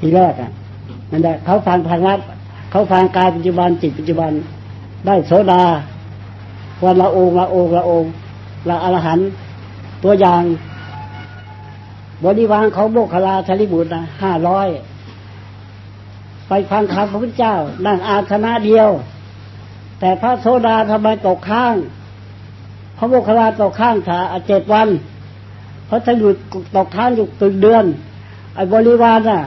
ทีแรกอะนั่นแหละเขาฟังทางลัดเขาฟังกายปัจจุบันจิตปัจจุบันได้โสดาวันละองละองละองละอรหันตัวอย่างบริวารเขาโมคคลาธริบุตรนะห้าร้อยไปฟังคำพระพุทธเจ้า นั่งอาสนะเดียว แต่พระโสดาทำไมตกข้าง พระโมคคลลาตกข้างถาเจ็ดวัน เพราะถ้าอยู่ตกข้างอยู่ตึงเดือน ไอ้บริวารน่ะ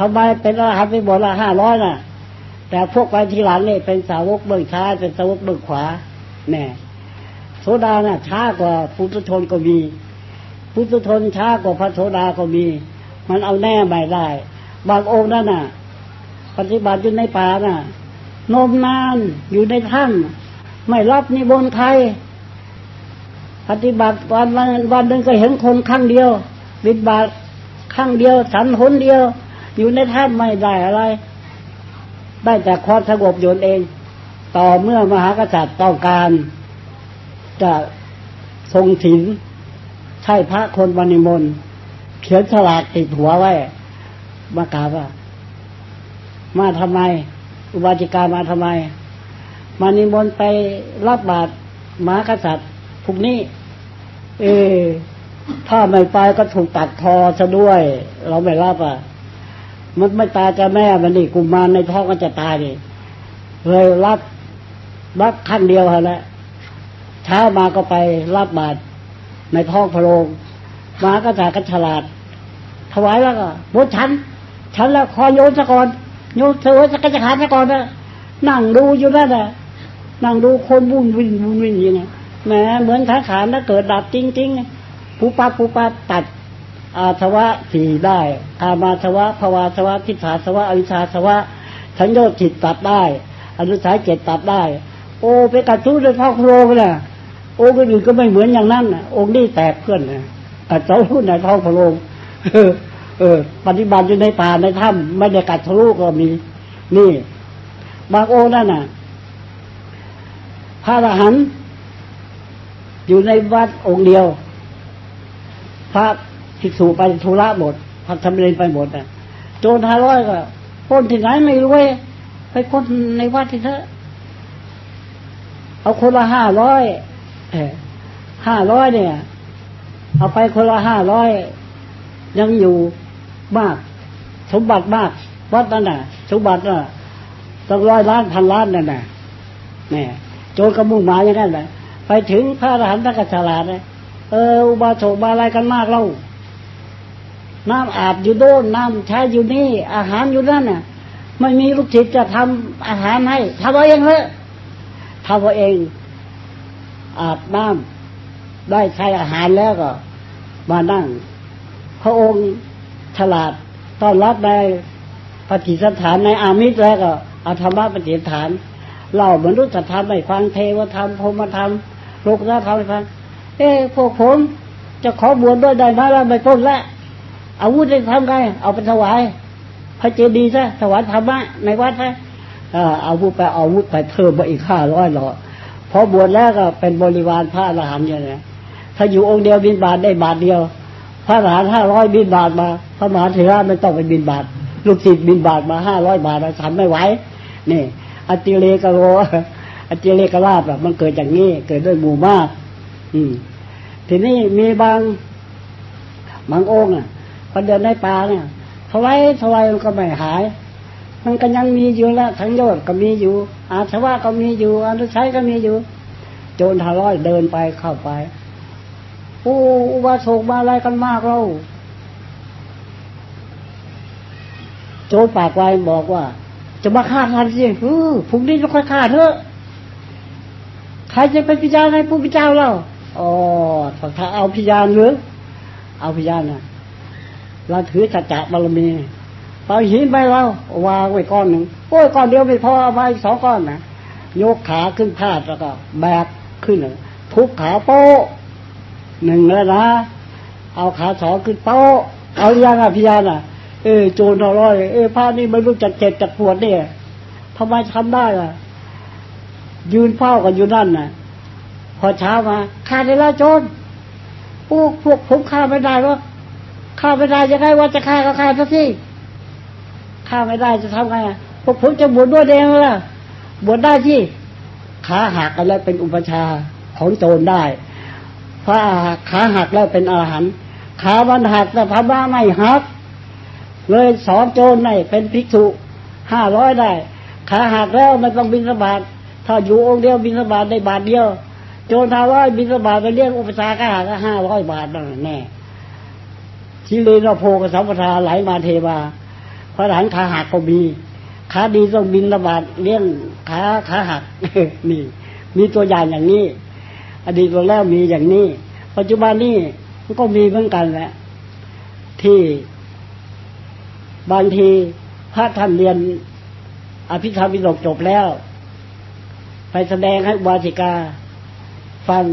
ทำไมเป็นอรหันต์ไปหมดละห้าร้อยน่ะ แต่พวกไปทีหลังนี่เป็นสาวกเบื้องช้ายเป็นสาวกเบื้องขวาแน่โสดาน่ะช้ากว่าพุทธชนก็มี พุทธชนช้ากว่าพระโสดาก็มี มันเอาแน่ไม่ได้ บางองค์นั่นน่ะ ปฏิบัติอยู่ในป่าน่ะนมนานอยู่ในถ้ำไม่รับนิบนต์ใครปฏิบัติวันวันวันหนึ่งก็เห็นคนครั้งเดียว บิดบาทครั้งเดียวฉันหนเดียว อยู่ในถ้ำไม่ได้อะไร ได้แต่ความสงบโยนเอง ต่อเมื่อมหากษัตริย์ต้องการ จะทรงถินใช่พระคนวันิมนเขียนฉลากติดหัวไว้มากราบว่ามาทำไม อุบาจิกามาทำไม มานิมนต์ไปรับบาตรมหากษัตริย์พรุ่งนี้ เออถ้าไม่ไปก็ถูกตัดคอซะด้วย เราไม่รับอะ มันไม่ตายจะแม่มันนี่กุมารในท้องก็จะตายดิเลยรับรับขั้นเดียวฮะแล้วเช้ามาก็ไปรับบาตรในท้องพระโรงมากษัตริย์ก็ฉลาด ถวายแล้วก็บดฉัน ฉันแล้วคอยโยนซะก่อนโยนเสือสกัจขาซะก่อนนะนั่งดูอยู่นั่นน่ะนั่งดูคนวุ่นวิ่นวุ่นวิ่นอย่างเงี้แหมเหมือนขาขานถ้าเกิดดับจริงๆผู้ปัดผู้ปัดตัด อาสวะสี่ได้ อามาสวะภาวาสวะทิฏฐาสวะอวิชชาสวะสัญญาจิตตัดได้ อนุสัยเจตตัดได้ โอ้ไปกัดทุ้ในพ่อโครงเลยโอ้คนอื่นก็ไม่เหมือนอย่างนั้นนะองค์นี้แตกเพื่อนนะกัดเจ้าทุ้ในท้องพระโรงเออเออ ปฏิบัติอยู่ในป่าในถ้ำไม่ได้กัดทะลุก็มี นี่ บางโองค์นั่นน่ะ พระอรหันต์อยู่ในวัดองค์เดียว พระ ภิกษุไปธุระหมดพระธรรมเรนไปหมดอะโจรห้าร้อยก็พ้นที่ไหนไม่รู้เว้ยไปพ้นในวัดที่เถอะเอาคนละห้าร้อยห้าร้อยเนี่ย เอาไปคนละห้าร้อยยังอยู่มาก สมบัติมาก วัดนั่นน่ะ สมบัติน่ะต้องร้อยล้านพันล้านนั่นน่ะนี่โจรกระมุ่งหมายอย่างนั้นแหละไปถึงพระอรหันต์ตะกฉลาดเลยเออ อุบาสกบาอะไรกันมากเล่า น้ำอาบอยู่โดนน้ำใช้อยู่นี่ อาหารอยู่นั่นน่ะ ไม่มีลูกศิษย์จะทำอาหารให้ทำเอาเองเลยทำเอาเอง อาบน้ำได้ใช้อาหารแล้วก็ มานั่ง พระองค์ฉลาดต้อนรับในปฏิสถานในอามิตรแล้วก็เอาธรรมะปฏิสถานเล่ามนุษยธรรมให้ฟังเทวธรรมพรหมธรรมโลกธรรมให้ฟังเอ้พวกผมจะขอบวชด้วยได้ไหมล่ะไม่พ้นละ อาวุธได้ทำไงเอาไปถวาย พระเจดีย์ซะถวายธรรมะในวัดซะเอาวุธไปเอาวุธไปเพิ่มมาอีกห้าร้อยหรอพอบวชแล้วก็เป็นบริวารพระอรหันต์อย่างนี้ถ้าอยู่องค์เดียวบินบาทได้บาทเดียว พระอรหันต์ห้าร้อยบินบาทมา พระมหาเถระไม่ต้องไปบินบาท ลูกศิษย์บินบาทมาห้าร้อยบาทฉันไม่ไหวนี่อติเลกโรอติเลกราบมันเกิดอย่างนี้ เกิดด้วยหมู่มาก อืมทีนี้มีบางบางองค์อะ พอเดินในป่าเนี่ยถวายถวายมันก็ไม่หาย มันก็ยังมีอยู่ละทั้งโยชน์ก็มีอยู่ อาสวะก็มีอยู่อนุชัยก็มีอยู่ โจรทาร้อยเดินไปเข้าไปโอ้อุบาสกมาอะไรกันมากเราโจรปากไวบอกว่า จะมาฆ่ากันสิเออพรุ่งนี้จะค่อยฆ่าเถอะใครจะเป็นพิจารณาผู้พิจารณาเราอ๋อถ้าเอาพิจารณาหรือ เอาพิจารณา เราถือจัจจะบารมีเอาหินไปเราวางไว้ก้อนหนึ่งโอ้ยก้อนเดียวไม่พอเอาไปสองก้อนนะยกขาขึ้นพาดแล้วก็ แบกขึ้นทุบขาโป๊ะหนึ่งแล้วนะ เอาขาสองขึ้นโป๊ะเอาอย่างอะพิจารณาเออโจรร้อยเออผ้านี่ไม่รู้จักเจ็บจักปวดเนี่ยทำไมทำได้ล่ะ ยืนเฝ้ากันอยู่นั่นน่ะ พอเช้ามาฆ่าได้ละโจรพวกพวกผมฆ่าไม่ได้วะ ฆ่าไม่ได้จะไงว่าจะฆ่าก็ฆ่าซะสิถ้าไม่ได้จะทำไงพวกผมจะบวชด้วยเองล่ะบวชได้ที่ขาหักแล้วเป็นอุปชาของโจรได้พระขาหักแล้วเป็นอาหารขาวันหักแต่พระบ้าไม่หัก เลยสอนโจรในเป็นภิกษุห้าร้อยได้ ขาหักแล้วไม่ต้องบินสบาทถ้าอยู่องค์เดียวบินสบาทได้บาทเดียว โจรห้าร้อยบินสบาทไปเรียกอุปชาก็หักห้าร้อยบาทนั่นแน่ ที่เลยเราโพกสัมปทาไหลมาเทวาพระหลานขาหักก็มีขาดีต้องบินระบาดเลี้ยงขาขาหักนี่มีตัวอย่างอย่างนี้ อดีตมาแล้วมีอย่างนี้ ปัจจุบันนี้มันก็มีเหมือนกันแหละ ที่บางทีพระท่านเรียน อภิธรรมวิโรกจบแล้ว ไปแสดงให้วาสิกา ฟัง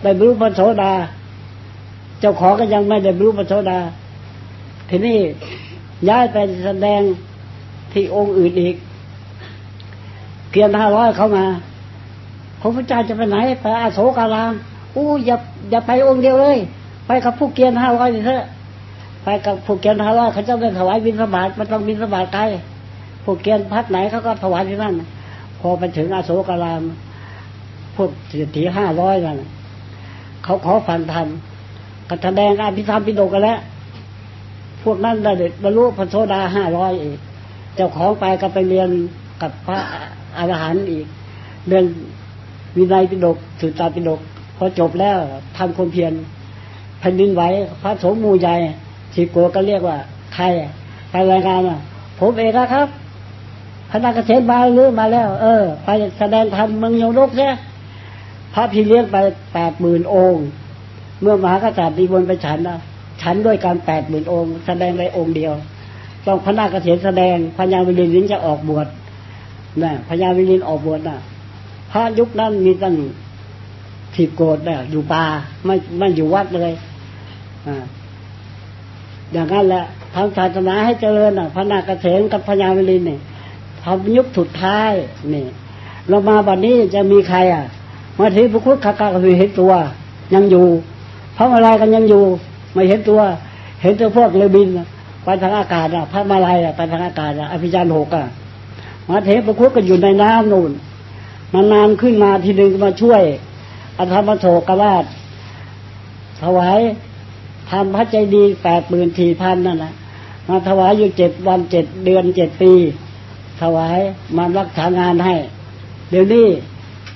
ไปบรรลุพระโสดา เจ้าของก็ยังไม่ได้รรลุพระโสดา ทีนี้ย้ายไปแสดงที่องค์อื่นอีกเกียนห้าร้อยเข้ามาพระพุทธเจ้าจะไปไหนไปอาโศการามอู้อย่าอย่าไปองค์เดียวเลย ไปกับผู้เกียนห้าร้อยเถอะไปกับผู้เกียนห้าร้อยเขาจะไปถวายบิณฑบาตมันต้องบิณฑบาตไกลผู้เกียนพักไหนเขาก็ถวายที่นั่นพอไปถึงอาโศการามพวกเศรษฐีห้าร้อยนั่นเขาขอฟังธรรม ก็แสดงอภิธรรมปิฎกกันแล้ว พวกนั้นได้บรรลุพระโสดาห้าร้อยอีก เจ้าของไปก็ไปเรียนกับพระอรหันต์อีก เรียนวินัยปิฎกสุตตาปิฎกพอจบแล้วทำคนเพียรแผ่นดินไหวพระโสมูใหญ่สีโกก็เรียกว่า ใครไปรายงานอะผมเองนะครับพระนาคเษนมาหรือมาแล้ว เออ ไปแสดงธรรมเมืองโยนกเนี่ยพระพี่เลี้ยงไปแปดหมื่นองค์ เมื่อมหากษัตริย์ดีบนไปฉันนะฉันด้วยการแปดหมื่นองค์ แสดงในองค์เดียว ต้องพระนาคเษนแสดงพญาวิรินจะออกบวชนะพญาวิรินออกบวชนะพระยุคนั้นมีตั้งสิบโกดเนี่ยอยู่ป่าไม่ไม่อยู่วัดเลยอ่าอย่างนั้นแหละทำศาสนาให้เจริญอะพระนาคเษนกับพญาวิรินเนี่ยทำยุคสุดท้ายนี่เรามาบัดนนี้จะมีใครอะมาทีพระคุขากาคือเห็นตัว ยังอยู่ พระมาลายกันยังอยู่ ไม่เห็นตัว เห็นตัวพวกเลบินไปทางอากาศอะพระมาลายอะไปทางอากาศอะอภิจารหกอะมาเทพพระคุดก็อยู่ในน้ำนู่นนานขึ้นมาทีหนึ่งมาช่วยอธรรมโศกราชถวายทำพระใจดีแปดหมื่นสี่พันนั่นแหละมาถวายอยู่เจ็ดวันเจ็ดเดือนเจ็ดปี ถวายมารักษางานให้ เดี๋ยวนี้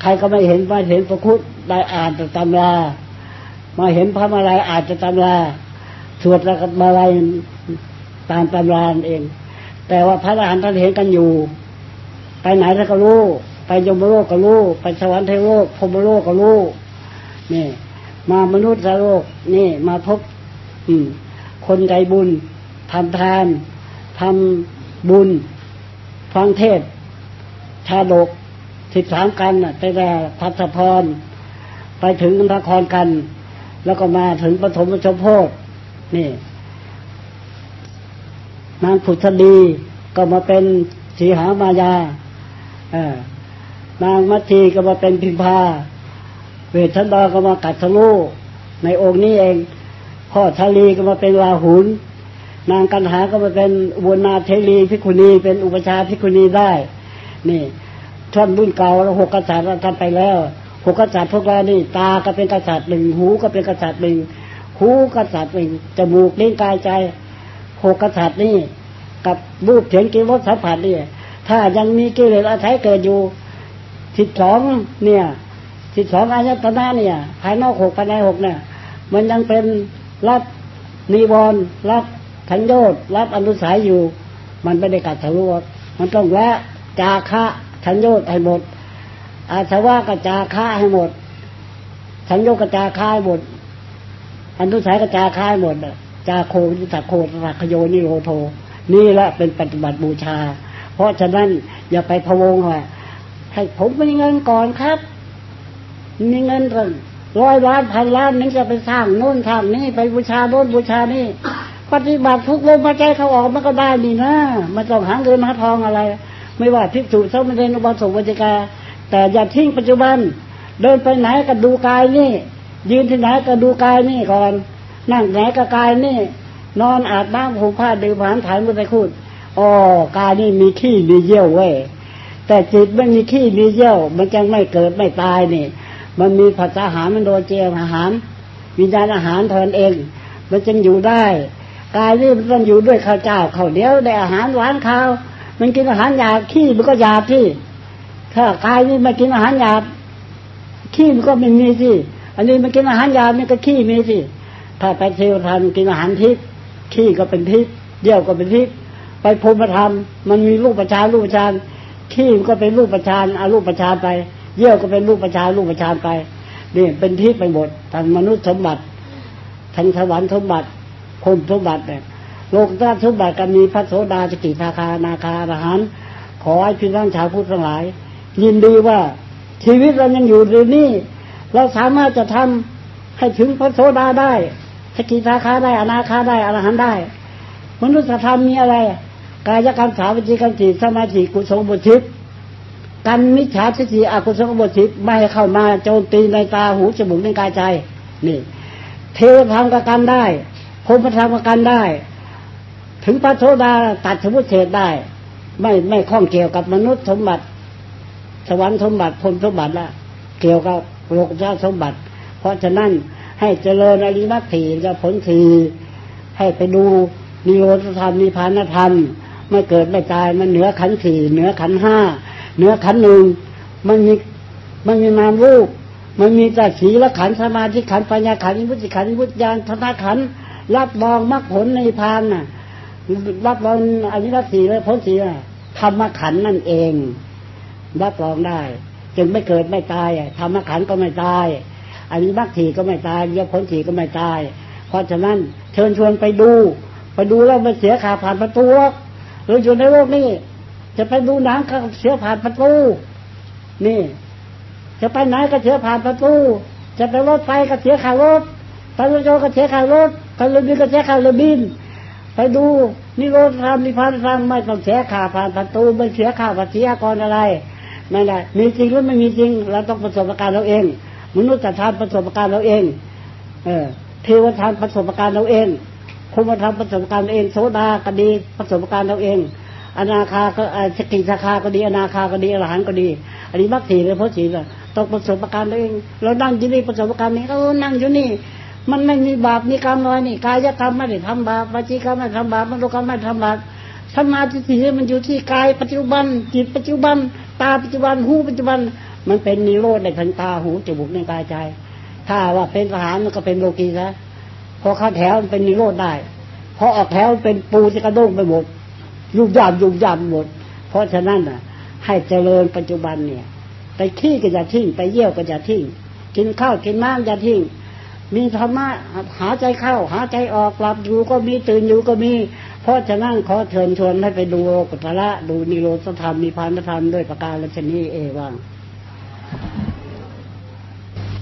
ใครก็ไม่เห็นมาเห็นพระคุดได้อ่านแต่ตำรา มาเห็นพระมาลายอานแต่ตำราสวดแล้วก็มาลายตามตำราเอง แต่ว่าพระอรหันต์ท่านเห็นกันอยู่ ไปไหนท่านก็รู้ไปยมโลกก็รู้ไปสวรรค์เทวโลกพรมโลกก็รู้นี่ มามนุษย์โลกนี่ มาพบ อืม คนใจบุญทำทานทำบุญ ฟังเทศ ชาดกสิบสามกันไปแต่พัทพร ไปถึงนครกัน แล้วก็มาถึงปฐมชมโพธนี่ นางผุทดีก็มาเป็นสีหามายาเออนางมัทีก็มาเป็นพิมพา เวทันดาก็มากัดทะลุในองค์นี้เอง พ่อชาลีก็มาเป็นลาหุน นางกัณหาก็มาเป็นอุบลวรรณาเถรีภิกษุณีเป็นอุปัชฌาย์ภิกษุณีได้ นี่ท่านรุ่นเก่าแล้วหกกษัตริย์ท่านไปแล้ว หกกษัตริย์พวกเรานี่ตาก็เป็นกษัตริย์หนึ่งหูก็เป็นกษัตริย์หนึ่งหูกษัตริย์หนึ่งจมูกลิ้นกายใจหกกษัตริย์นี่กับรูปเสียงกิริยสัมผัสนี่ถ้ายังมีกิเลสอาศัยเกิดอยู่สิบสองเนี่ยสิบสองอายตนะเนี่ย ภายนอกหกภายในหกเนี่ย มันยังเป็นรับนิวรณ์รับขันโยดรับอนุสัยอยู่ มันไม่ได้กัดทะลุมันต้องละจาคะขันโยดให้หมด อาสวะกระจาค่าให้หมดขันโยกระจาค่าให้หมดอนุสัยกระจาค่าให้หมดจาโควิสักโคสักโยนิโรโท นี่แหละเป็นปฏิบัติบูชา เพราะฉะนั้นอย่าไปพะวงว่าให้ผมมีเงินก่อนครับ มีเงินร้อยล้านพันล้านนึงจะไปสร้างโน่นทางนี้ไปบูชาโน่นบูชานี่ปฏิบัติทุกลมหายใจเขาออกมันก็ได้นี่นะมันต้องหาเงินหาทองอะไร ไม่ว่าทิพจุสมเด็จอุบาสกวัจกา แต่อย่าทิ้งปัจจุบัน เดินไปไหนก็ดูกายนี่ ยืนที่ไหนก็ดูกายนี่ก่อน นั่งไหนก็กายนี่ นอนอาบน้ำห่มผ้าดื่มอาหารถ่ายมือไปคูดอ๋อกายนี่มีขี้มีเยี่ยวเว้ยแต่จิตไม่มีขี้มีเยี่ยว มันจะไม่เกิดไม่ตายนี่ มันมีภาษาอาหารมันโดนเจียอาหารวิญญาณอาหารเทนเอง มันจึงอยู่ได้กายนี่มันต้องอยู่ด้วยข้าวเจ้าข้าวเดียวได้อาหารหวานข้าว มันกินอาหารหยาบขี้มันก็หยาบที่ ถ้ากายนี่มากินอาหารหยาบขี้มันก็ไม่มีสิ อันนี้มันกินอาหารหยาบนี่ก็ขี้มีสิ ถ้าไปเทวทันกินอาหารทิพย์ขี้ก็เป็นทิพย์เยี่ยวก็เป็นทิพย์ไปภูมิธรรมมันมีรูปประชานรูปประชานขี้มันก็เป็นรูปประชานอารูปประชานไป เยี่ยวก็เป็นรูปประชานรูปประชานไปนี่เป็นทิพย์ไปหมดทางมนุษย์สมบัติทางสวรรค์สมบัติภูมิสมบัติเนี่ยโลกธาตุสมบัติกันมีพระโสดาสกิทาคานาคาอรหันขอให้พี่น้องชาวพุทธทั้งหลาย ยินดีว่าชีวิตเรายังอยู่ในนี้เราสามารถจะทำให้ถึงพระโสดาได้สกิทาคาได้อนาคาได้อรหันได้ มนุษยธรรมมีอะไร กายกรรมสาวิจิกรรมสีสมาธิกุศลบุชิตกันมิจฉาทิฏฐิอกุศลบุชิตไม่ให้เข้ามาโจมตีในตาหูจมูกในกายใจ นี่ เทวธรรมกับกันได้พรมธรรมกับกันได้ ถึงพระโสดาตัดสมุทเฉดได้ ไม่ไม่ข้องเกี่ยวกับมนุษย์สมบัติ สวรรค์สมบัติพรมสมบัติละเกี่ยวกับโลกชาติสมบัติ เพราะฉะนั้นให้เจริญอริมัตถีจะผลทีให้ไปดูนิโรธธรรมนิพพานธรรมไม่เกิดไม่ตายมันเหนือขันสี่เหนือขันห้าเหนือขันหนึ่งมันมีมันมีนามรูป มันมีแต่สีละขันสมาธิขันปัญญาขันวุติขันวิมุตติญาณธรรมขันรับรองมรรคผลในพานน่ะรับรองอริมัตถีและผลสี่ธรรมขันนั่นเอง รับรองได้ จึงไม่เกิดไม่ตายธรรมขันก็ไม่ตายอันนี้มักถีก็ไม่ตายเยอะผลถีก็ไม่ตาย เพราะฉะนั้นเชิญชวนไปดู ไปดูแล้วมันเสียขาผ่านประตูหรอกหรืออยู่ในโลกนี้จะไปดูหนังก็เสียผ่านประตู นี่ จะไปไหนก็เสียผ่านประตู จะไปรถไฟก็เสียค่ารถไปรถยนต์ก็เสียค่ารถไปเรือบินก็เสียค่าเรือบิน ไปดูนิโรธธรรมนิพพานธรรมไม่ต้องเสียค่าผ่านประตูไม่เสียค่าภาษีอากรอะไร ไม่ได้ มีจริงหรือไม่มีจริง เราต้องประสบการณ์เราเอง มนุษย์จะทำประสบการณ์เราเอง เออเทวทานประสบการณ์เราเองภูมิธรรมประสบการณ์เราเองโสดาก็ดีประสบการณ์เราเองอนาคาก็สกิสาคาก็ดี อนาคาก็ดีอรหันก็ดีอันนี้มรรคสีเลยเพราะสีเลยต้องประสบการณ์เราเอง เรานั่งอยู่นี่ประสบการณ์นี้เออนั่งอยู่นี่ มันไม่มีบาปมีกรรมน้อยนี่กายกรรมไม่ได้ทำบาปวจีกรรมไม่ทำบาปมโนกรรมไม่ทำบาปสมาธิสีมันอยู่ที่กายปัจจุบันจิตปัจจุบัน ตาปัจจุบันหูปัจจุบัน มันเป็นนิโรธในทางตาหูจมูกในกายใจ ถ้าว่าเป็นทหารมันก็เป็นโลกีซะพอเข้าแถวมันเป็นนิโรธได้พอออกแถวเป็นปูจะกระด้งไปหมดยุ่งยามยุ่งยามหมด เพราะฉะนั้นอะ ให้เจริญปัจจุบันเนี่ย ไปขี้ก็อย่าทิ้งไปเยี่ยวก็อย่าทิ้งกินข้าวกินน้ำอย่าทิ้ง มีธรรมะหาใจเข้า หาใจออกหลับอยู่ก็มีตื่นอยู่ก็มี เพราะฉะนั้นขอเชิญชวนให้ไปดูโลกุตระดูนิโรธธรรมมีพานธรรมด้วยประการละชนีเอวัง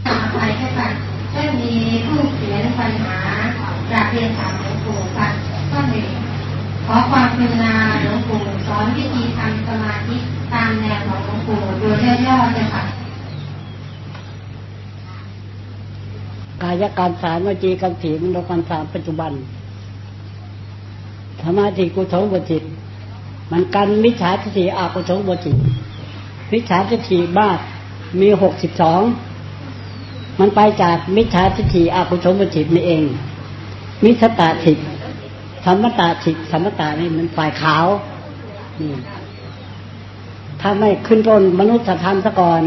ต่อไปค่ะก็มีผู้เขียนปัญหาจากเรียนถามหลวงปู่ค่ะก็หนึ่งขอความกรุณาหลวงปู่สอนวิธีทำสมาธิตามแนวของหลวงปู่โดยย่อๆเลยค่ะ กายการสารวจีการถีมันเราการสารปัจจุบันสมาธิกุศลบจิต มันกันมิจฉาทิฏฐิอากุศลบจิตมิจฉาทิฏฐิมากมีหกสิบสองมันไปจากมิจฉาทิฏฐิอากุศลบจิตนี่เอง มิสตาทิฏธรรมตาทิฏธรรมตานี่มันฝ่ายขาวนี่ถ้าไม่ขึ้นต้นมนุษย์ธรรมซะก่อน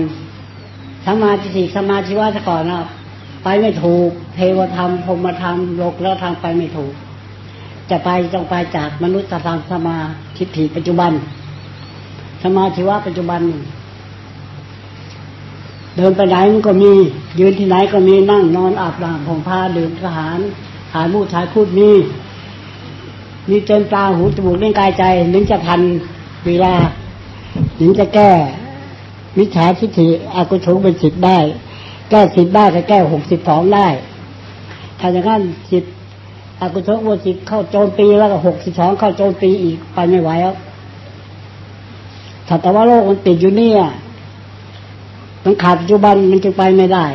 สมาธิสมาธิว่าซะก่อนนะ ไปไม่ถูก เทวธรรมพรมธรรมโลกแล้วทางไปไม่ถูก จะไปต้องไปจากมนุษย์ธรรมสมาทิฏฐิปัจจุบัน สมาธิว่าปัจจุบันเดินไปไหนมันก็มี ยืนที่ไหนก็มีนั่งนอนอาบน้ำผมผ้าดื่มทหารหายมูดทายพูดมีมีเจนตาหูจมูกเล่นกายใจนึงจะทันเวลาถึงจะแก้มิจฉาทิฏฐิอากุศลเป็นสิทธิ์ได้ แก้สิบได้ก็แก้หกสิบสองได้ ถ้าอย่างนั้นสิบอกุศลวจิตเข้าโจมปีแล้วก็หกสิบสองเข้าโจมปีอีกไปไม่ไหวแล้วถ้าแต่ว่าโลกมันติดอยู่เนี่ยมันขาดปัจจุบันมันจะไปไม่ได้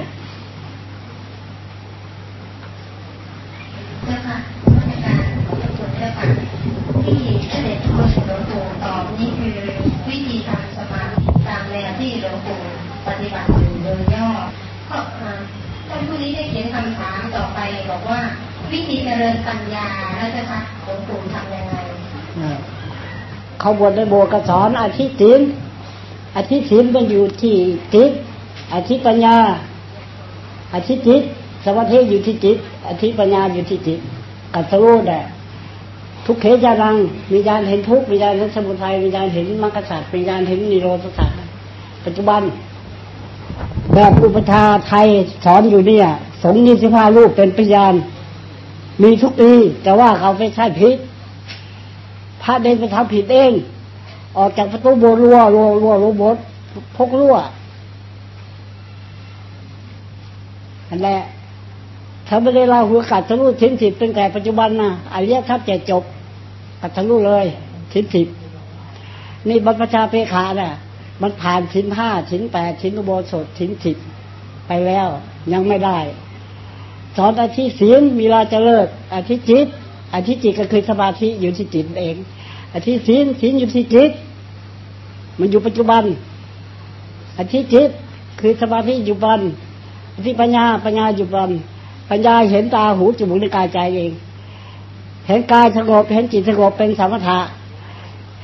ปัญญาแล้วจะคะหลวงปู่ทำยังไงเขาบวชในโบกสอนอาทิศีลอาทิศีลมันอยู่ที่จิตอาทิปัญญาอาทิจิตสมาธิอยู่ที่จิตอาทิปัญญาอยู่ที่จิตกัตรู้ได้ทุกเขจารังมีญาณเห็นทุกมีญาณเห็นสมุทัยมีญาณเห็นมรรคศาสตว์มีญาณเห็นนิโรธศาสตว์ปัจจุบัน แบบอุปชาไทยสอนอยู่เนี่ย สงฆ์ยี่สิบห้ารูปเป็นพยา มีทุกปี แต่ว่าเขาไม่ใช่ผิดพระเดินไปทำผิดเอง ออกจากประตูโบรัวรัวรัวรัวบดพกรั่วอันแหละถ้าไม่ได้ลาหัวกัดทะลุทิ้นสิบเป็นแต่ปัจจุบันนะอริยทัพจะจบกัดทะลุเลยทิ้นสิบนี่บรรพชาเพขาเนี่ยมันผ่านทิ้นห้าทิ้นแปดทิ้นอุโบสถทิ้นสิบไปแล้ว ยังไม่ได้ สอนอาทิศีลมีลาจะเลิกอาทิจิตอาทิจิตก็คือสมาธิอยู่ที่จิตเองอาทิศีลศีลอยู่ที่จิต มันอยู่ปัจจุบันอาทิจิตคือสมาธิอยู่บันอาทิปัญญาปัญญาอยู่บันปัญญาเห็นตาหูจมูกในกายใจเอง เห็นกายสงบเห็นจิตสงบเป็นสมถะ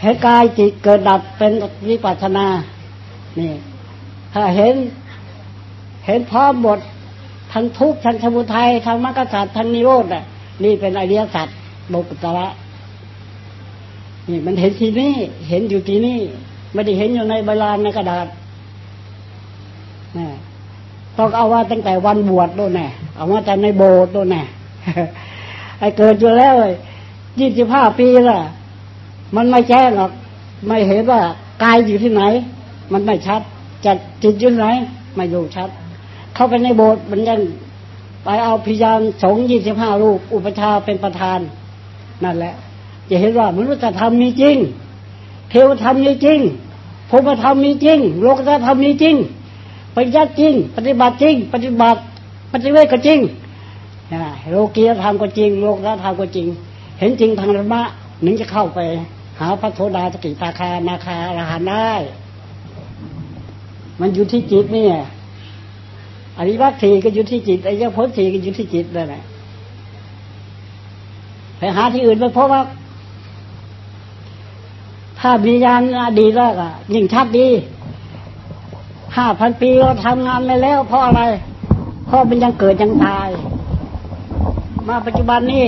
เห็นกายจิตเกิดดับเป็นวิปัสสนา นี่ ถ้าเห็น เห็นพร้อมหมด ทั้งทุกข์ทั้งสมุทัยทั้งมรรคสัตว์ทั้งนิโรธอะ นี่เป็นอริยสัจโลกุตระนี่มันเห็นที่นี่เห็นอยู่ที่นี่ไม่ได้เห็นอยู่ในใบลานในกระดาษนี่ต้องเอาว่าตั้งแต่วันบวชด้วยแน่เอาว่าแต่ในโบสถ์ด้วยแน่ไอ้เกิดอยู่แล้วยี่สิบห้าปีละมันไม่แจ้งหรอก ไม่เห็นว่ากายอยู่ที่ไหน มันไม่ชัดจะจิตอยู่ไหน ไม่รู้ชัด เข้าไปในโบสถ์มันยังไปเอาพิยานสงยี่สิบห้ารูปอุปชาเป็นประธาน นั่นแหละ จะเห็นว่ามนุษยธรรมมีจริง เทวธรรมมีจริงพรหมธรรมมีจริง โลกธรรมมีจริงปฏิบัติจริง ปฏิบัติจริง ปฏิบัติปฏิเวทก็จริงโลกียธรรมก็จริง โลกธรรมก็จริง เห็นจริงทางธรรมะนึงจะเข้าไป หาพระโสดาสกิตาคานาคาอรหันได้ มันอยู่ที่จิตนี่ อริวัตสีก็อยู่ที่จิตไอ้ยพ้นสีก็อยู่ที่จิตนั่นแหละไปหาที่อื่นไปเพราะว่า ถ้ามียานอดีตแล้วก็ยิ่งชัดดีห้าพันปีเราทำงานไปแล้วเพราะอะไร เพราะมันยังเกิดยังตาย มาปัจจุบันนี้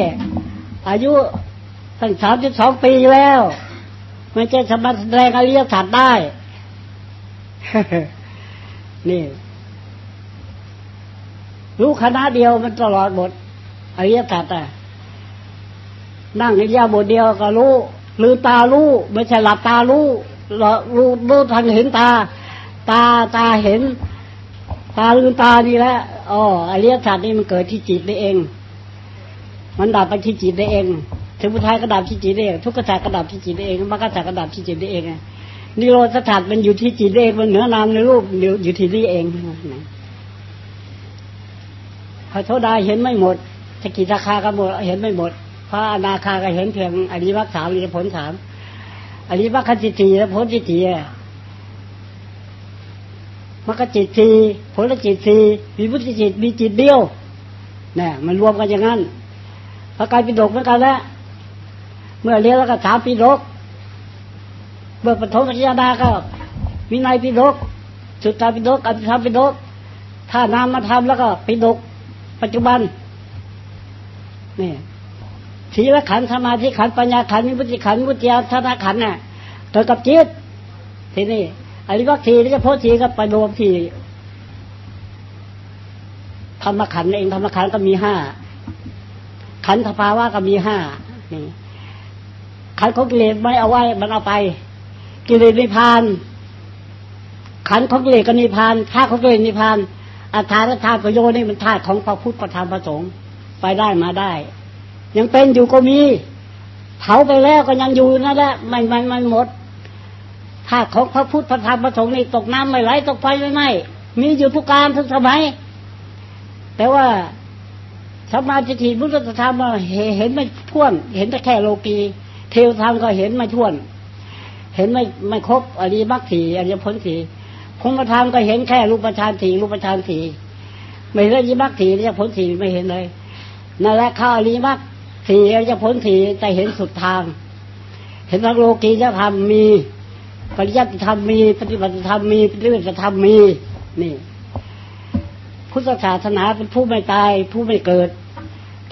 อายุตั้งสามสิบสองปีแล้ว มันจะสามารถแสดงอริยสัจได้ นี่ รู้คณะเดียวมันตลอดหมดอริยสัจอะนั่งในยาบทเดียวก็รู้ลือตารู้ไม่ใช่หลับตารู้รู้รู้ทางเห็นตา ตาตาเห็น ตาลืมตาดีแล้วอ๋ออริยสัจนี่มันเกิดที่จิตได้เอง มันดับไปที่จิตได้เองถึงพุทธายก็ดับที่จิตเอง ทุกขสัจก็ดับที่จิตได้เองมรรคสัจก็ดับที่จิตได้เองนิโรธสัจมันอยู่ที่จิตเองมันเหนือนามในรูปอยู่ที่นี่เองพ ระโทดาเห็นไม่หมดสกิทาคาก็หมดเห็นไม่หมด พระอนาคาก็เห็นเพียงอริมักสามอริผลสามอริมักขจิตีและผลจิตีมรรคจิตสี่ผลจิตสี่มีพุทธจิตมีจิตเดียวเนี่ยมันรวมกันอย่างนั้นพระกายปิฎกเหมือนกันแล้วเมื่อเรียนแล้วก็ถามปิฎกเมื่อปฐมสัญญาดาก็วินัยปิฎกสุตตาปิฎกอภิธรรมปิฎกถ้านามมาทำแล้วก็ปิฎก ปัจจุบันนี่ทีละขันสมาธิขันปัญญาขันมิพุติขันมุติยาธนาขันน่ะเกิดกับจิตทีนี้อริวัคทีนี่จะโพสีก็ไปรวมทีธรรมขันเองธรรมขันก็มีห้าขันธภาวะก็มีห้านี่ขันของกิเลสไม่เอาไว้ มันเอาไป กิเลสนิพาน ขันของกิเลสก็นิพานธาตุของกิเลสนิพาน อัฏฐานธาตุประโยชน์นี่มันธาตุของพระพุทธประธรรมประสงค์ไปได้มาได้ ยังเป็นอยู่ก็มีเผาไปแล้วก็ยังอยู่นั่นแหละมันมันมันหมดถ้าของพระพุทธพระธรรมพระสงฆ์นี่ตกน้ำไม่ไหลตกไฟไม่ไหมมีอยู่ทุกการทุกสมัยแต่ว่าสมาธิพุทธธรรมเห็นไม่พ่วงเห็นแต่แค่โลกีเทวธรรมก็เห็นไม่ท่วน เห็นไม่ไม่ครบอริมักสีอริยผลสี พรหมธรรมก็เห็นแค่รูปฌานสีรูปฌานสีไม่เห็นอริมักสีอริยผลสีไม่เห็นเลยนั่นแหละข้าอริมักสีอริยผลสีแต่เห็นสุดทาง เห็นว่าโลกียธรรมมีปริยัติธรรมมี ปฏิบัติธรรมมีปฏิบัติธรรมมี นี่ พุทธศาสนาเป็นผู้ไม่ตาย ผู้ไม่เกิด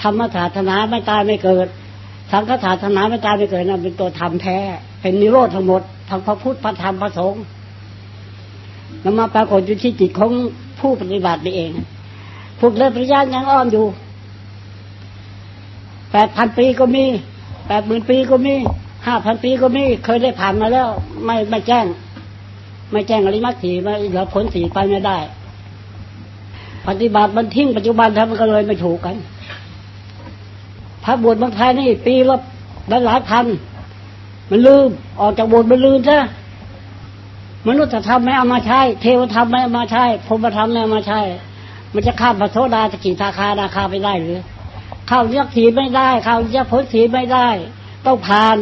ธรรมศาสนาไม่ตายไม่เกิด สังฆศาสนาไม่ตายไม่เกิดนั่นเป็นตัวธรรมแท้ เป็นนิโรธทั้งหมดทั้งพระพุทธพระธรรมพระสงฆ์ นมาปรากฏอยู่ที่จิตของผู้ปฏิบัติเองพวกเลิศปริญญายังอ้อมอยู่แปดพันปีก็มีแปดหมื่นปีก็มีห้าพันปีก็มี เคยได้ผ่านมาแล้ว ไม่ไม่แจ้ง ไม่แจ้งอริมักสีไม่เหลือผลสีไปไม่ได้ ปฏิบัติมันทิ้งปัจจุบันทำมันก็เลยไม่ถูกกันพระบวชบางไทยนี่ ปีละหลายหลายพัน มันลืมออกจากบวชมันลืมซะ มนุษย์ธรรมไม่เอามาใช้ เทวธรรมไม่เอามาใช้พรหมธรรมไม่เอามาใช้ มันจะข้ามพระโสดาสกิทาคาราคาไปได้หรือเข้ายักษ์สีไม่ได้เข้ายักษ์ผลสีไม่ได้ ต้องผ่าน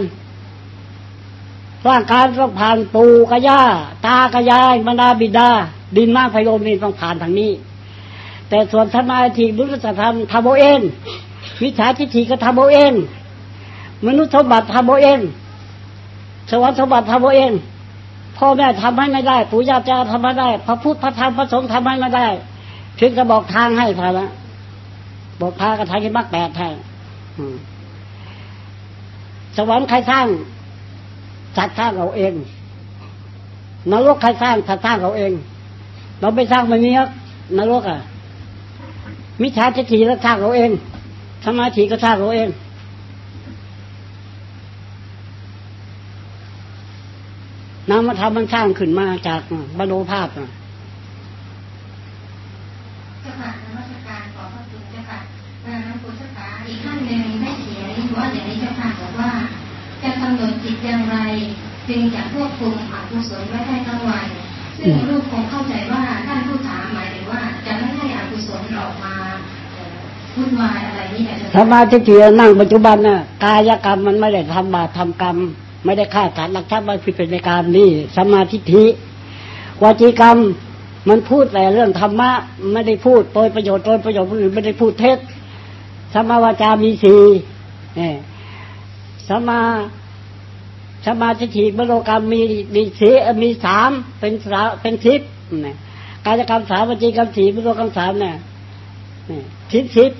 ร่างกายต้องผ่านปูกระย่าตากระยายมนาบิดา ดินน้ำไฟลมนี่ต้องผ่านทางนี้ แต่ส่วนธรรมาทิบุรุษธรรมทำเอาเองวิชาทิฏฐิก็ทำเอาเองมนุษย์สมบัติทำเอาเองสวรรค์สมบัติทำเอาเอง พ่อแม่ทำให้ไม่ได้ปู่ย่าตาทำไม่ได้ พระพุทธพระธรรมพระสงฆ์ทำให้ไม่ได้เพียงจะบอกทางให้ทางละบอกทากระทายมักแปดทางสวรรค์ใครสร้างสัตว์สร้างเราเองนรกใครสร้างสัตว์สร้างเราเอง เราไม่สร้างมันนี้นรกอะมิจฉาทิฏฐิแล้วสร้างเราเองสมาธิก็สร้างเราเอง นามธรรมมันสร้างขึ้นมาจากบรรโลภาพอะเจ้าค่ะนมัสการขอพระคุณเจ้าค่ะน้ำพุทธาอีกท่านหนึ่งได้เขียนว่าอย่างนี้เจ้าค่ะบอกว่าจะกำหนดจิตอย่างไรจึงจะควบคุมอกุศลไว้ได้ทั้งวัน ซึ่งลูกคงเข้าใจว่าท่านผู้ถามหมายถึงว่าจะไม่ให้อกุศลออกมาวุ่นวายอะไรนี่แหละสมาธิที่นั่งปัจจุบันน่ะกายกรรมมันไม่ได้ทำบาปทำกรรม ไม่ได้ฆ่าสัตว์ลักทรัพย์มันผิดเป็นในกรรมนี่สมาธิทิวจีกรรมมันพูดแต่เรื่องธรรมะไม่ได้พูดโดยประโยชน์โดยประโยชน์อื่นไม่ได้พูดเท็จสมาวาจามีสี่เนี่ยสมาสมาธิฐิมโนกรรมมีมีสีมีสามเป็นสาเป็นทิพย์กายกรรมสามวจีกรรมสีมโนกรรมสามเนี่ยทิพย์ทิพย์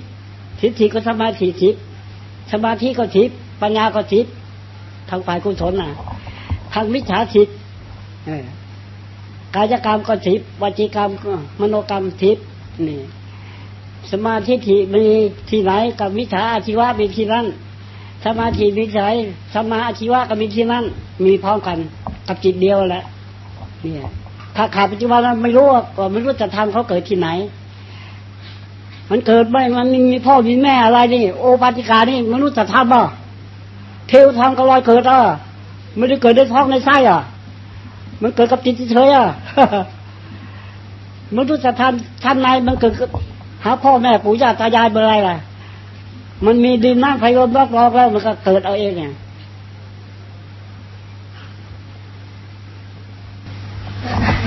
ทิพย์ทิก็สมาธิทิพย์สมาธิก็ทิพย์ปัญญาก็ทิพย์างฝ่ายกุศลน่ะทางมิจฉาทิพย์กายกรรมก็ทิพย์วจีกรรมก็มโนกรรมทิพย์นี่ สมาธิทิมีที่ไหนกับมิจฉาอาชีวะมีที่นั่นสมาธิวิสัยสมาอาชีวะก็มีที่นั่น มีพร้อมกันกับจิตเดียวแหละเนี่ย ถ้าขาดปัจจุบันไม่รู้ว่าไม่รู้จะทำเขาเกิดที่ไหน มันเกิดไม่มันมีพ่อมีแม่อะไรนี่ โอปาติกานี่มนุษย์จะทำอ่ เทวทำก็ลอยเกิดอะไม่ได้เกิดในท้องในไส้อะ มันเกิดกับจิตเฉยอะมนุษย์จะทำชั้นในมันเกิดหาพ่อแม่ปู่ย่าตายายเบอร์อะไรล่ะ มันมีดินน้ำไฟลมรอบรอกแล้ว มันก็เกิดเอาเองไงน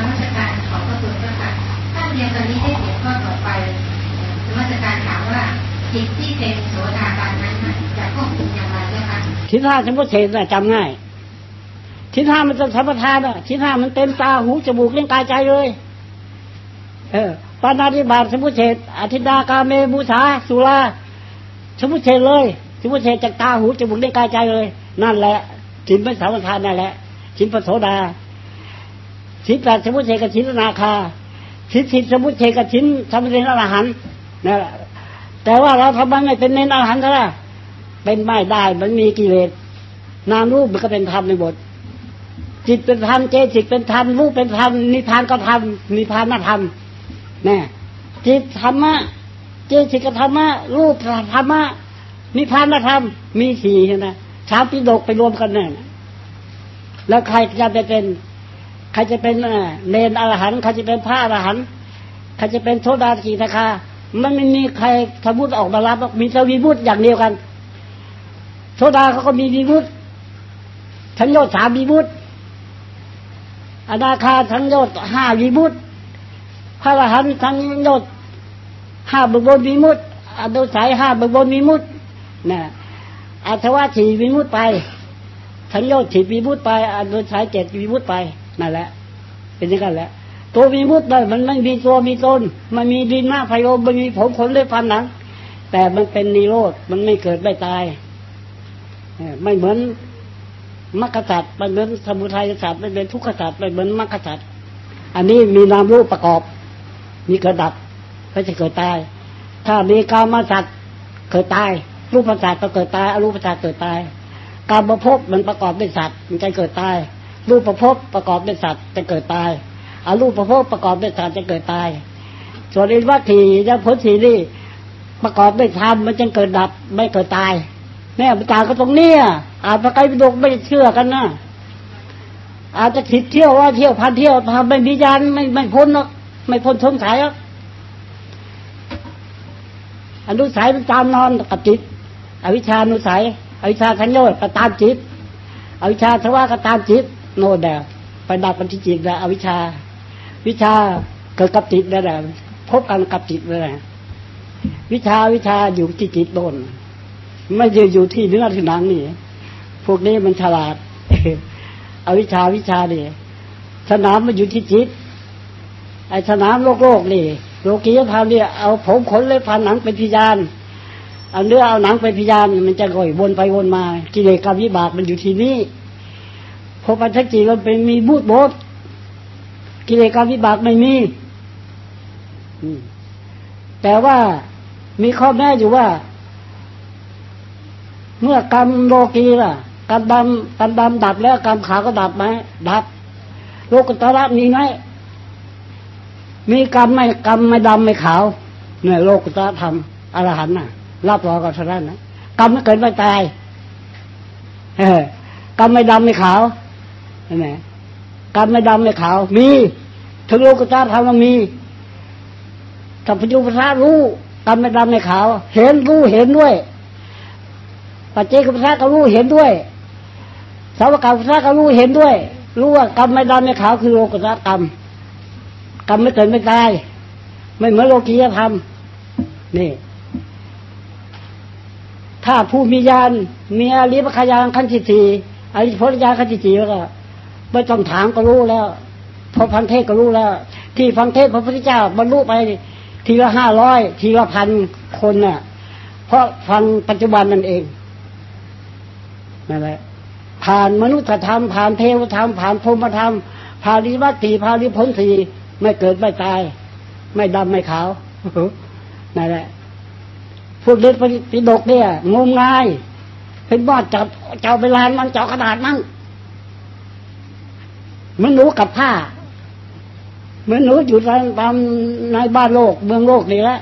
มัสการขอพระคุณเจ้าค่ะท่านเดียวกันนี้ได้เขียนข้อต่อไปนมัสการถามว่าจิตที่เป็นโสดาบันนั้นจะควบคุมอย่างไรเจ้าค่ะ ทิฏฐาสมุทเทนจำง่ายทิฏฐามันจะสัมปทานอะทิฏฐามันเต็มตาหูจมูกเลี้ยงกายใจเลย เออปานาธิบาตสมุทเทศอธิดากาเมบูชาสุราสมุทเทเลยสมุทเทจากตาหูจมูกได้ยงกายใจเลย นั่นแหละชินเป็นสาวทานนั่นแหละชินปโสดาชินแปดสมุทเทกับชินนาคาชินสิสมุทเทกับชินทำเป็นอรหันต์นั่นแหละแต่ว่าเราทำไมไม่เป็นเน้นอรหันต์เท่าไหร่ เป็นไม่ได้ มันมีกิเลสนามรูปมันก็เป็นธรรมในบท จิตเป็นธรรมเจสิกเป็นธรรมรูปเป็นธรรมนิพพานก็ธรรมนิพพานน่าธรรมแน่จิตธรรมะเจสิกธรรมะรูปธรรมะนิพพานธรรมมีสี่นะสามปิฎกไปรวมกันเนี่ยแล้วใครจะไปเป็น ใครจะเป็นเนนอรหันต์ใครจะเป็นพระอรหันต์ใครจะเป็นโทดาสีนาคามันไม่มีใครสมุติออกมารับมีสวีบุตรอย่างเดียวกัน โทดาเขาก็มีวีบุตรสังยชน์สามวิมุตอนาคาสังยชน์ห้าวิมุตพระอรหันต์สังยชน์ห้าบุบนวิมุตอนุสัยห้าบุบนวิมุตนะอาสวะสี่วิมุตไปสังยชน์สี่วิมุตไปอนุสัยเจ็ดวิมุตไปนั่นแหละ เป็นอย่างนั้นแหละตัววิมุตได้มันไม่มีตัวมีตนมันมีดินหน้าไฟลมมันมีผมขนเล็บฟันหนังแต่มันเป็นนิโรธมันไม่เกิดไม่ตาย ไม่เหมือนมรรคสัตว์มันเหมือนสมุทัยสัตว์ไมันเป็นทุกขสัตว์มันเหมือนมรรคสัตว์อันนี้มีนามรูปประกอบ มีเกิดดับก็จะเกิดตาย ถ้ามีกามาสัตว์เกิดตาย รูปประสาทก็เกิดตายอรูปประสาทเกิดตายการประพบมันประกอบด้วยสัตว์มันจะเกิดตาย รูปประพบประกอบด้วยสัตว์จะเกิดตายอารูปประพบประกอบด้วยสัตว์จะเกิดตาย ส่วนอินวัตถีและผลสีนี่ประกอบด้วยธรรมมันจึงเกิดดับไม่เกิดตาย แม่ประจาก็ตรงเนี้ยอาจจะไกลไปดกไม่เชื่อกันนะอาจจะคิดเที่ยวว่าเที่ยวพันเที่ยวทำไม่มียานไม่ไม่พ้นหรอกไม่พ้นทนสายหรอกอนุสัยมันตามนอนกับจิต อวิชานุสัย อวิชาสัญญาก็ตามจิต อวิชาสวะก็ตามจิต โน่นแดดไปดับกันที่จิตแล้วอวิชา วิชาเกิดกับจิตแล้วแหละพบกันกับจิตแล้วแหละวิชาวิชาอยู่ที่จิตโดน ไม่ได้อยู่ที่เนื้อที่หนังนี่ พวกนี้มันฉลาดเอาวิชาวิชาดิสนามมันอยู่ที่จิต ไอ้สนามโลกโลกนี่โลกียธรรมเนี่ยเอาผมขนเล็บพันหนังเป็นพยานเอาเนื้อเอาหนังเป็นพยานมันจะก่อยวนไปวนมา กิเลสกรรมวิบากมันอยู่ที่นี่พอปัญจจีมันเป็นมีบูดโบดกิเลสกรรมวิบากไม่มีแต่ว่ามีข้อแม้อยู่ว่า เมื่อกรรมโลกีล่ะกรรมดำกรรมดำดับแล้วกรรมขาวก็ดับไหมดับ โลกุตระมีไหมมีกรรมไม่กรรมไม่ดำไม่ขาวเนี่ยโลกุตระธรรมอรหันต์น่ะ รับรองกับท่านนะกรรมไม่เกิดไม่ตายเออกรรมไม่ดำไม่ขาวเห็นไหมกรรมไม่ดำไม่ขาว มีถึงโลกุตระธรรมมีถ้าพยุพระรู้กรรมไม่ดำไม่ขาว เห็นรู้เห็นด้วย ปัจเจกพุทธะก็รู้เห็นด้วยสาวกาพุทธะก็รู้เห็นด้วย รู้ว่ากรรมไม่ดำไม่ขาวคือโลกุตกรรม กรรมไม่เกิดไม่ตาย ไม่เหมือนโลกียธรรมนี่ ถ้าผู้มีญาณมีอริปขยานขันที่สี่อริพลญาขันที่สี่แล้วก็ไม่ต้องถามก็รู้แล้วพอฟังเทศก็รู้แล้ว ที่ฟังเทศพระพุทธเจ้าบรรลุไปทีละห้าร้อยทีละพันคนน่ะ เพราะฟังปัจจุบันนั่นเอง นั่นแหละ ผ่านมนุษยธรรม ผ่านเทวธรรม ผ่านพรหมธรรม ผ่านริวัตีผ่านริพ้นสีไม่เกิดไม่ตาย ไม่ดำไม่ขาวนั่นแหละ พวกเด็กปิดกเนี่ยงมงาย เป็นบ้าจับเจ้าไปลานมันเจ้ากระดาษมั่งมันหนูกับผ้าเหมือนหนูอยู่ตามในบ้านโลก เมืองโลกนี่แหละ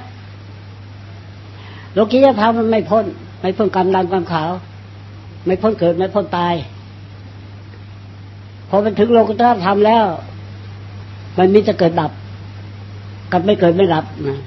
โลกียธรรมมันไม่พ้น ไม่พ้นกรรมดำกรรมขาว ไม่พ้นเกิดไม่พ้นตาย พอมันถึงโลกุตตรธรรมแล้ว มันมีจะเกิดดับ กับไม่เกิดไม่ดับนะ